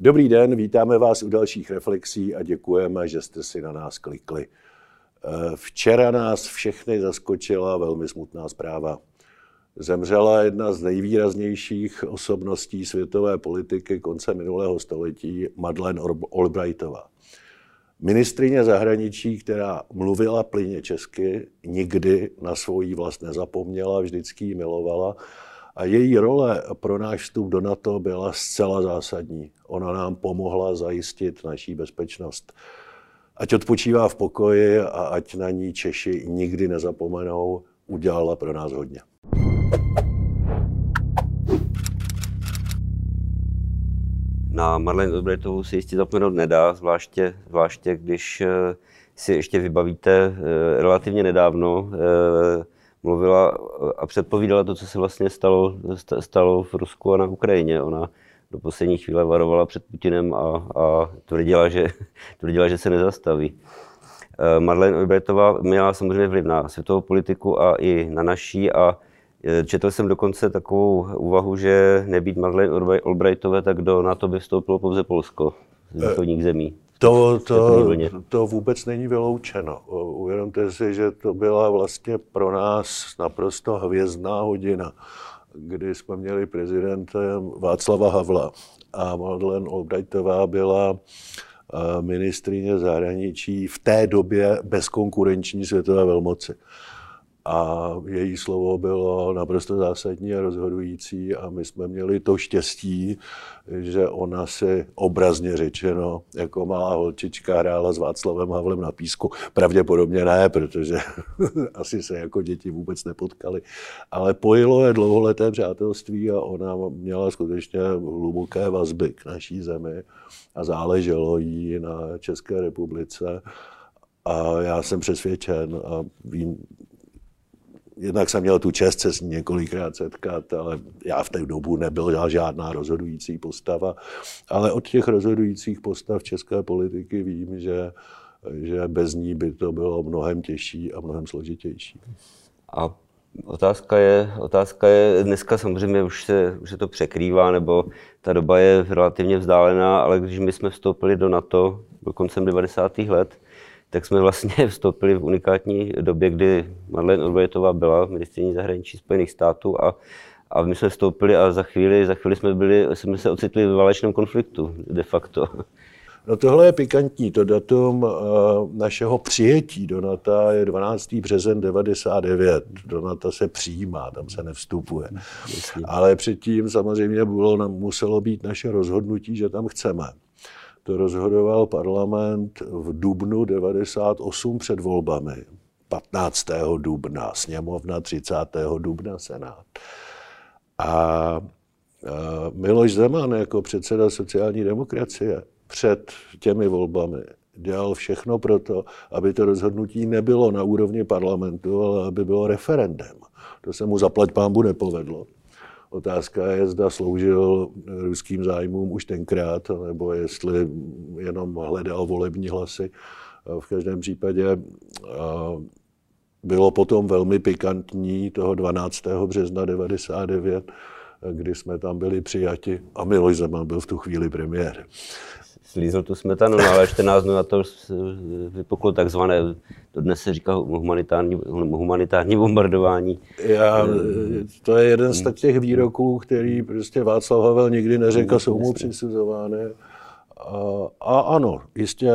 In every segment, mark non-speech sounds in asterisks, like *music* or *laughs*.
Dobrý den, vítáme vás u dalších reflexí a děkujeme, že jste si na nás klikli. Eh, včera nás všechny zaskočila velmi smutná zpráva. Zemřela jedna z nejvýraznějších osobností světové politiky konce minulého století, Madeleine Albrightová. Ministrině zahraničí, která mluvila plyně česky, nikdy na svoji vlast nezapomněla, vždycky ji milovala a její role pro náš vstup do NATO byla zcela zásadní. Ona nám pomohla zajistit naší bezpečnost. Ať odpočívá v pokoji a ať na ní Češi nikdy nezapomenou, udělala pro nás hodně. Na Marlene Albrightovou si jistě zapomenout nedá, zvláště, zvláště když eh, si ještě vybavíte eh, relativně nedávno, eh, mluvila a předpovídala to, co se vlastně stalo, stalo v Rusku a na Ukrajině. Ona do poslední chvíle varovala před Putinem a, a tvrdila, že, *laughs* tvrdila, že se nezastaví. Marlene Albrightová měla samozřejmě vliv na světovou politiku a i na naší a Četl jsem dokonce takovou úvahu, že nebýt Madeleine Albrightové, tak do NATO by vstoupilo pouze Polsko z východních zemí. To, to, to vůbec není vyloučeno. Uvědomte si, že to byla vlastně pro nás naprosto hvězdná hodina, kdy jsme měli prezidentem Václava Havla a Madeleine Albrightová byla ministrině zahraničí v té době bezkonkurenční světové velmoci a její slovo bylo naprosto zásadní a rozhodující a my jsme měli to štěstí, že ona si obrazně řečeno jako malá holčička hrála s Václavem Havlem na písku. Pravděpodobně ne, protože *laughs* asi se jako děti vůbec nepotkali. Ale pojilo je dlouholeté přátelství a ona měla skutečně hluboké vazby k naší zemi a záleželo jí na České republice. A já jsem přesvědčen a vím, jednak jsem měl tu čest se s ní několikrát setkat, ale já v té dobu nebyl žádná rozhodující postava. Ale od těch rozhodujících postav české politiky vím, že, že bez ní by to bylo mnohem těžší a mnohem složitější. A Otázka je, otázka je, dneska samozřejmě už se, už se to překrývá, nebo ta doba je relativně vzdálená, ale když my jsme vstoupili do NATO do koncem 90. let, tak jsme vlastně *laughs* vstoupili v unikátní době, kdy Madeleine Albrightová byla ministriní zahraničí Spojených států a, a my jsme vstoupili a za chvíli, za chvíli jsme, byli, jsme se ocitli v válečném konfliktu de facto. No tohle je pikantní. To datum uh, našeho přijetí do NATO je 12. březen 99. Do NATO se přijímá, tam se nevstupuje. Ale předtím samozřejmě bylo, muselo být naše rozhodnutí, že tam chceme. To rozhodoval parlament v dubnu 98 před volbami. 15. dubna sněmovna, 30. dubna senát. A Miloš Zeman jako předseda sociální demokracie před těmi volbami dělal všechno pro to, aby to rozhodnutí nebylo na úrovni parlamentu, ale aby bylo referendem. To se mu zaplať pámbu nepovedlo. Otázka je, zda sloužil ruským zájmům už tenkrát, nebo jestli jenom hledal volební hlasy. V každém případě bylo potom velmi pikantní toho 12. března 99, kdy jsme tam byli přijati a Miloš Zeman byl v tu chvíli premiér slízl tu smetanu, no ale 14 dnů na to vypuklo takzvané, to dnes se říká humanitární, humanitární bombardování. Já, to je jeden z těch výroků, který prostě Václav Havel nikdy neřekl, jsou mu přisuzovány. A, a ano, jistě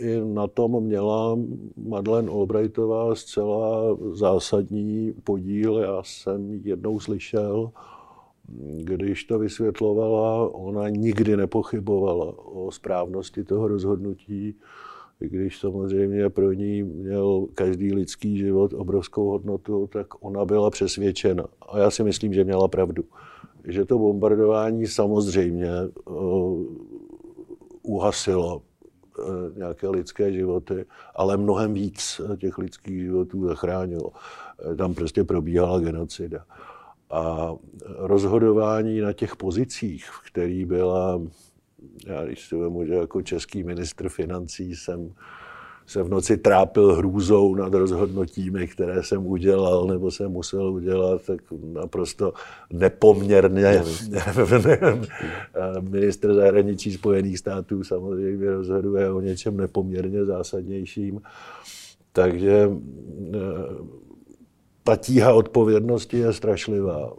i na tom měla Madeleine Albrightová zcela zásadní podíl. Já jsem jednou slyšel, když to vysvětlovala, ona nikdy nepochybovala o správnosti toho rozhodnutí, i když samozřejmě pro ní měl každý lidský život obrovskou hodnotu, tak ona byla přesvědčena. A já si myslím, že měla pravdu. Že to bombardování samozřejmě uh, uhasilo uh, nějaké lidské životy, ale mnohem víc těch lidských životů zachránilo. Tam prostě probíhala genocida. A rozhodování na těch pozicích, v který byla, já když si vemu, že jako český ministr financí jsem se v noci trápil hrůzou nad rozhodnutími, které jsem udělal nebo jsem musel udělat, tak naprosto nepoměrně *laughs* minister zahraničí Spojených států samozřejmě rozhoduje o něčem nepoměrně zásadnějším. Takže eh, ta tíha odpovědnosti je strašlivá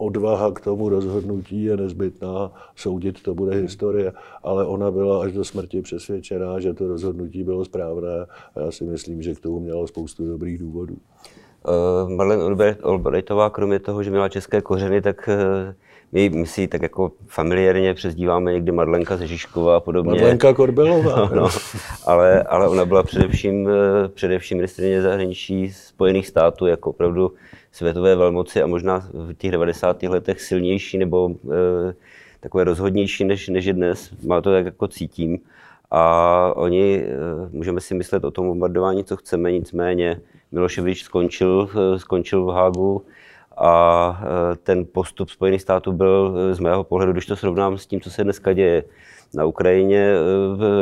odvaha k tomu rozhodnutí je nezbytná, soudit to bude historie, ale ona byla až do smrti přesvědčená, že to rozhodnutí bylo správné a já si myslím, že k tomu měla spoustu dobrých důvodů. Uh, Marlene Albrightová, kromě toho, že měla české kořeny, tak uh, my, my si tak jako familiárně přezdíváme někdy Marlenka ze Žižkova a podobně. Marlenka Korbelová. no, *laughs* no, ale, ale ona byla především, eh, především ministrině zahraničí Spojených států, jako opravdu světové velmoci a možná v těch 90. letech silnější nebo e, takové rozhodnější, než, než je dnes. Má to tak jako cítím. A oni, e, můžeme si myslet o tom bombardování, co chceme, nicméně Miloševič skončil, skončil v Hágu a ten postup Spojených států byl z mého pohledu, když to srovnám s tím, co se dneska děje, na Ukrajině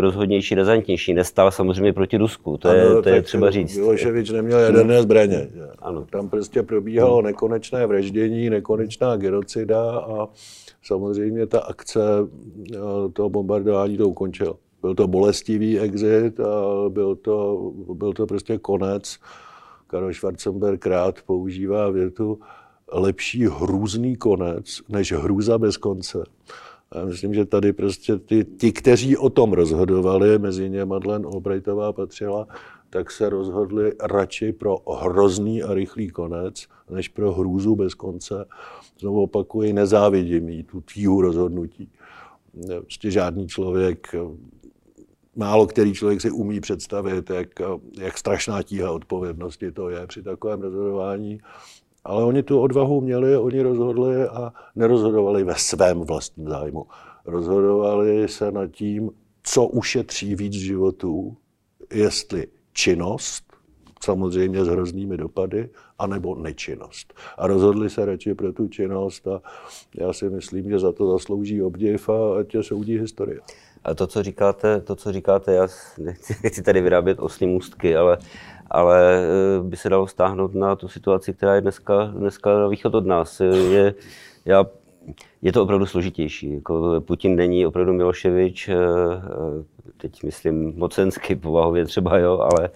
rozhodnější, razantnější. Nestál samozřejmě proti Rusku, to je, ano, to je třeba říct. Miloševič neměl jaderné zbraně. Ano. Tam prostě probíhalo nekonečné vraždění, nekonečná genocida a samozřejmě ta akce toho bombardování to ukončila. Byl to bolestivý exit a byl to, byl to prostě konec. Karel Schwarzenberg rád používá větu lepší hrůzný konec, než hrůza bez konce. Já myslím, že tady prostě ty, ti, kteří o tom rozhodovali, mezi ně Madeleine Albrightová patřila, tak se rozhodli radši pro hrozný a rychlý konec, než pro hrůzu bez konce. Znovu opakuji, nezávidím jí tu tíhu rozhodnutí. Prostě žádný člověk, málo který člověk si umí představit, jak, jak strašná tíha odpovědnosti to je při takovém rozhodování. Ale oni tu odvahu měli, oni rozhodli a nerozhodovali ve svém vlastním zájmu. Rozhodovali se nad tím, co ušetří víc životů, jestli činnost, samozřejmě s hroznými dopady, anebo nečinnost. A rozhodli se radši pro tu činnost a já si myslím, že za to zaslouží obdiv a ať soudí historie. A to, co říkáte, to, co říkáte, já nechci, nechci tady vyrábět oslý můstky, ale, ale eh, by se dalo stáhnout na tu situaci, která je dneska, dneska na východ od nás. Je, já, je to opravdu složitější. Jako Putin není opravdu Miloševič, eh, eh, teď myslím mocensky, povahově třeba, jo, ale,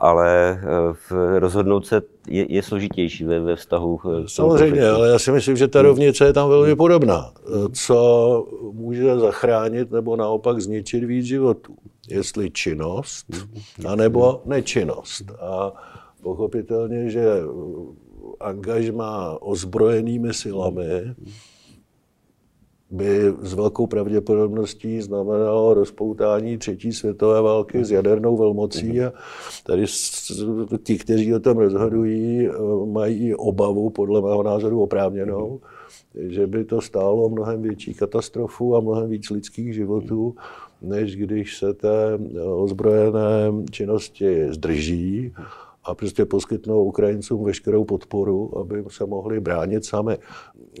ale v rozhodnout se je, je složitější ve, ve vztahu. Samozřejmě, ale já si myslím, že ta rovnice je tam velmi podobná. Co může zachránit nebo naopak zničit víc životů? Jestli činnost, anebo nečinnost. A pochopitelně, že angažma ozbrojenými silami by s velkou pravděpodobností znamenalo rozpoutání třetí světové války s jadernou velmocí a tady ti, kteří o tom rozhodují, mají obavu, podle mého názoru oprávněnou, že by to stálo mnohem větší katastrofu a mnohem víc lidských životů, než když se té ozbrojené činnosti zdrží a prostě poskytnou Ukrajincům veškerou podporu, aby se mohli bránit sami.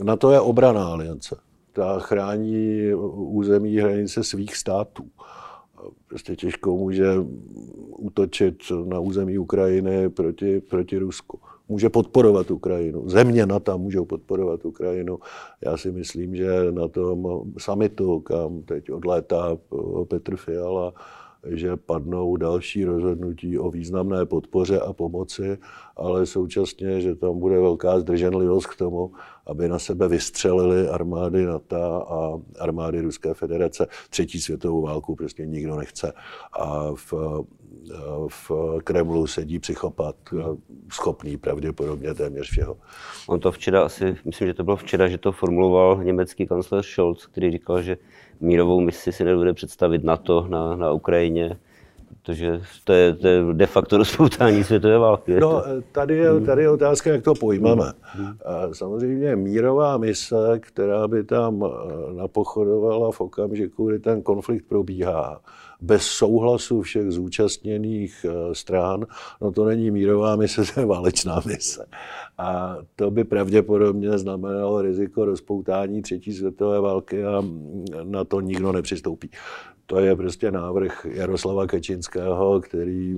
Na to je obraná aliance ta chrání území hranice svých států. Prostě těžko může útočit na území Ukrajiny proti, proti Rusku. Může podporovat Ukrajinu. Země na tam můžou podporovat Ukrajinu. Já si myslím, že na tom samitu, kam teď odlétá Petr Fiala, že padnou další rozhodnutí o významné podpoře a pomoci, ale současně, že tam bude velká zdrženlivost k tomu, aby na sebe vystřelili armády NATO a armády Ruské federace. Třetí světovou válku prostě nikdo nechce. A v, v Kremlu sedí psychopat, schopný pravděpodobně téměř všeho. On to včera asi, myslím, že to bylo včera, že to formuloval německý kancléř Scholz, který říkal, že mírovou misi si nebude představit NATO na, na Ukrajině, protože to je, to je de facto rozpoutání světové války. No, tady je, tady je otázka, jak to pojmeme. Samozřejmě mírová mise, která by tam eh, napochodovala v okamžiku, kdy ten konflikt probíhá, bez souhlasu všech zúčastněných eh, stran, no to není mírová mise, *laughs* to je válečná mise. A to by pravděpodobně znamenalo riziko rozpoutání třetí světové války a na to nikdo nepřistoupí. To je prostě návrh Jaroslava Zelenského, který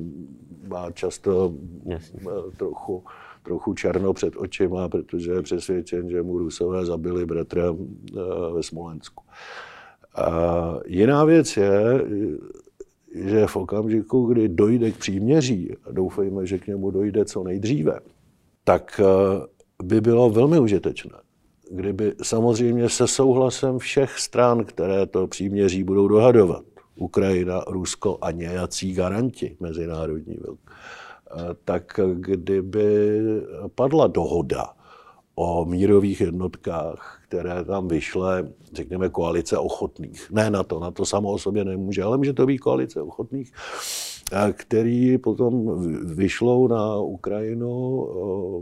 má často Jasně. trochu, trochu černo před očima, protože je přesvědčen, že mu Rusové zabili bratra ve Smolensku. A jiná věc je, že v okamžiku, kdy dojde k příměří, a doufejme, že k němu dojde co nejdříve, tak eh, by bylo velmi užitečné, kdyby samozřejmě se souhlasem všech stran, které to příměří budou dohadovat, Ukrajina, Rusko a nějací garanti mezinárodní, eh, tak kdyby padla dohoda o mírových jednotkách, které tam vyšle, řekněme, koalice ochotných. Ne na to, na to samo o sobě nemůže, ale může to být koalice ochotných, který potom vyšlou na Ukrajinu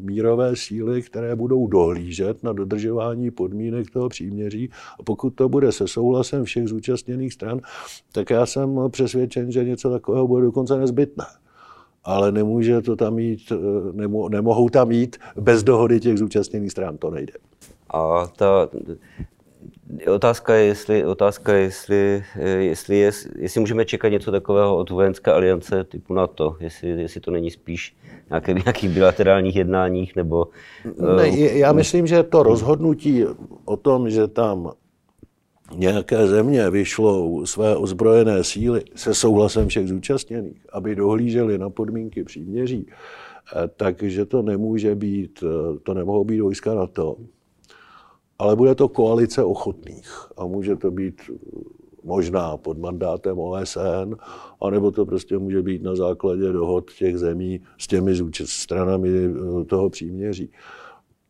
mírové síly, které budou dohlížet na dodržování podmínek toho příměří. A pokud to bude se souhlasem všech zúčastněných stran, tak já jsem přesvědčen, že něco takového bude dokonce nezbytné ale nemůže to tam mít, nemo, nemohou tam mít bez dohody těch zúčastněných stran, to nejde. A ta otázka je, jestli, otázka je, jestli, jestli, je, jestli můžeme čekat něco takového od vojenské aliance typu NATO, jestli, jestli to není spíš nějaké, nějakých bilaterálních jednáních, nebo... Ne, já myslím, že to rozhodnutí o tom, že tam nějaké země vyšlou své ozbrojené síly se souhlasem všech zúčastněných, aby dohlíželi na podmínky příměří, eh, takže to nemůže být, eh, to nemohou být vojska na to, ale bude to koalice ochotných a může to být možná pod mandátem OSN, anebo to prostě může být na základě dohod těch zemí s těmi stranami eh, toho příměří.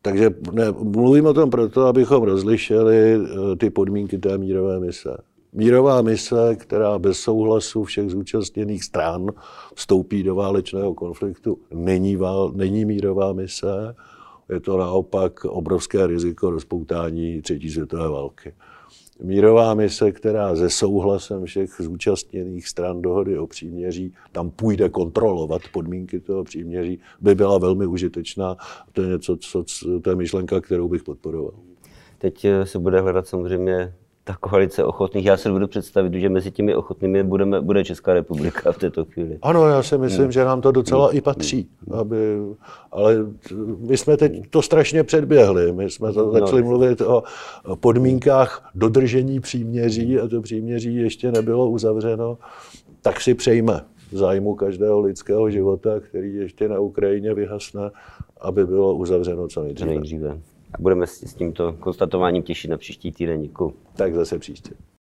Takže ne, mluvím o tom proto, abychom rozlišili eh, ty podmínky té mírové mise. Mírová mise, která bez souhlasu všech zúčastněných stran vstoupí do válečného konfliktu, není, vál, není mírová mise, je to naopak obrovské riziko rozpoutání třetí světové války mírová mise, která ze souhlasem všech zúčastněných stran dohody o příměří tam půjde kontrolovat podmínky toho příměří, by byla velmi užitečná. To je něco, co, to je myšlenka, kterou bych podporoval. Teď eh, se bude hledat samozřejmě ta koalice ochotných. Já se budu představit, že mezi těmi ochotnými budeme, bude Česká republika v této chvíli. Ano, já si myslím, hmm. že nám to docela hmm. i patří. Aby, ale my jsme teď to strašně předběhli. My jsme to no. začali no. mluvit o podmínkách dodržení příměří a to příměří ještě nebylo uzavřeno. Tak si přejme zájmu každého lidského života, který ještě na Ukrajině vyhasne, aby bylo uzavřeno co nejdříve. nejdříve. A budeme s tímto konstatováním těšit na příští týden. Děkuji. Tak zase příště.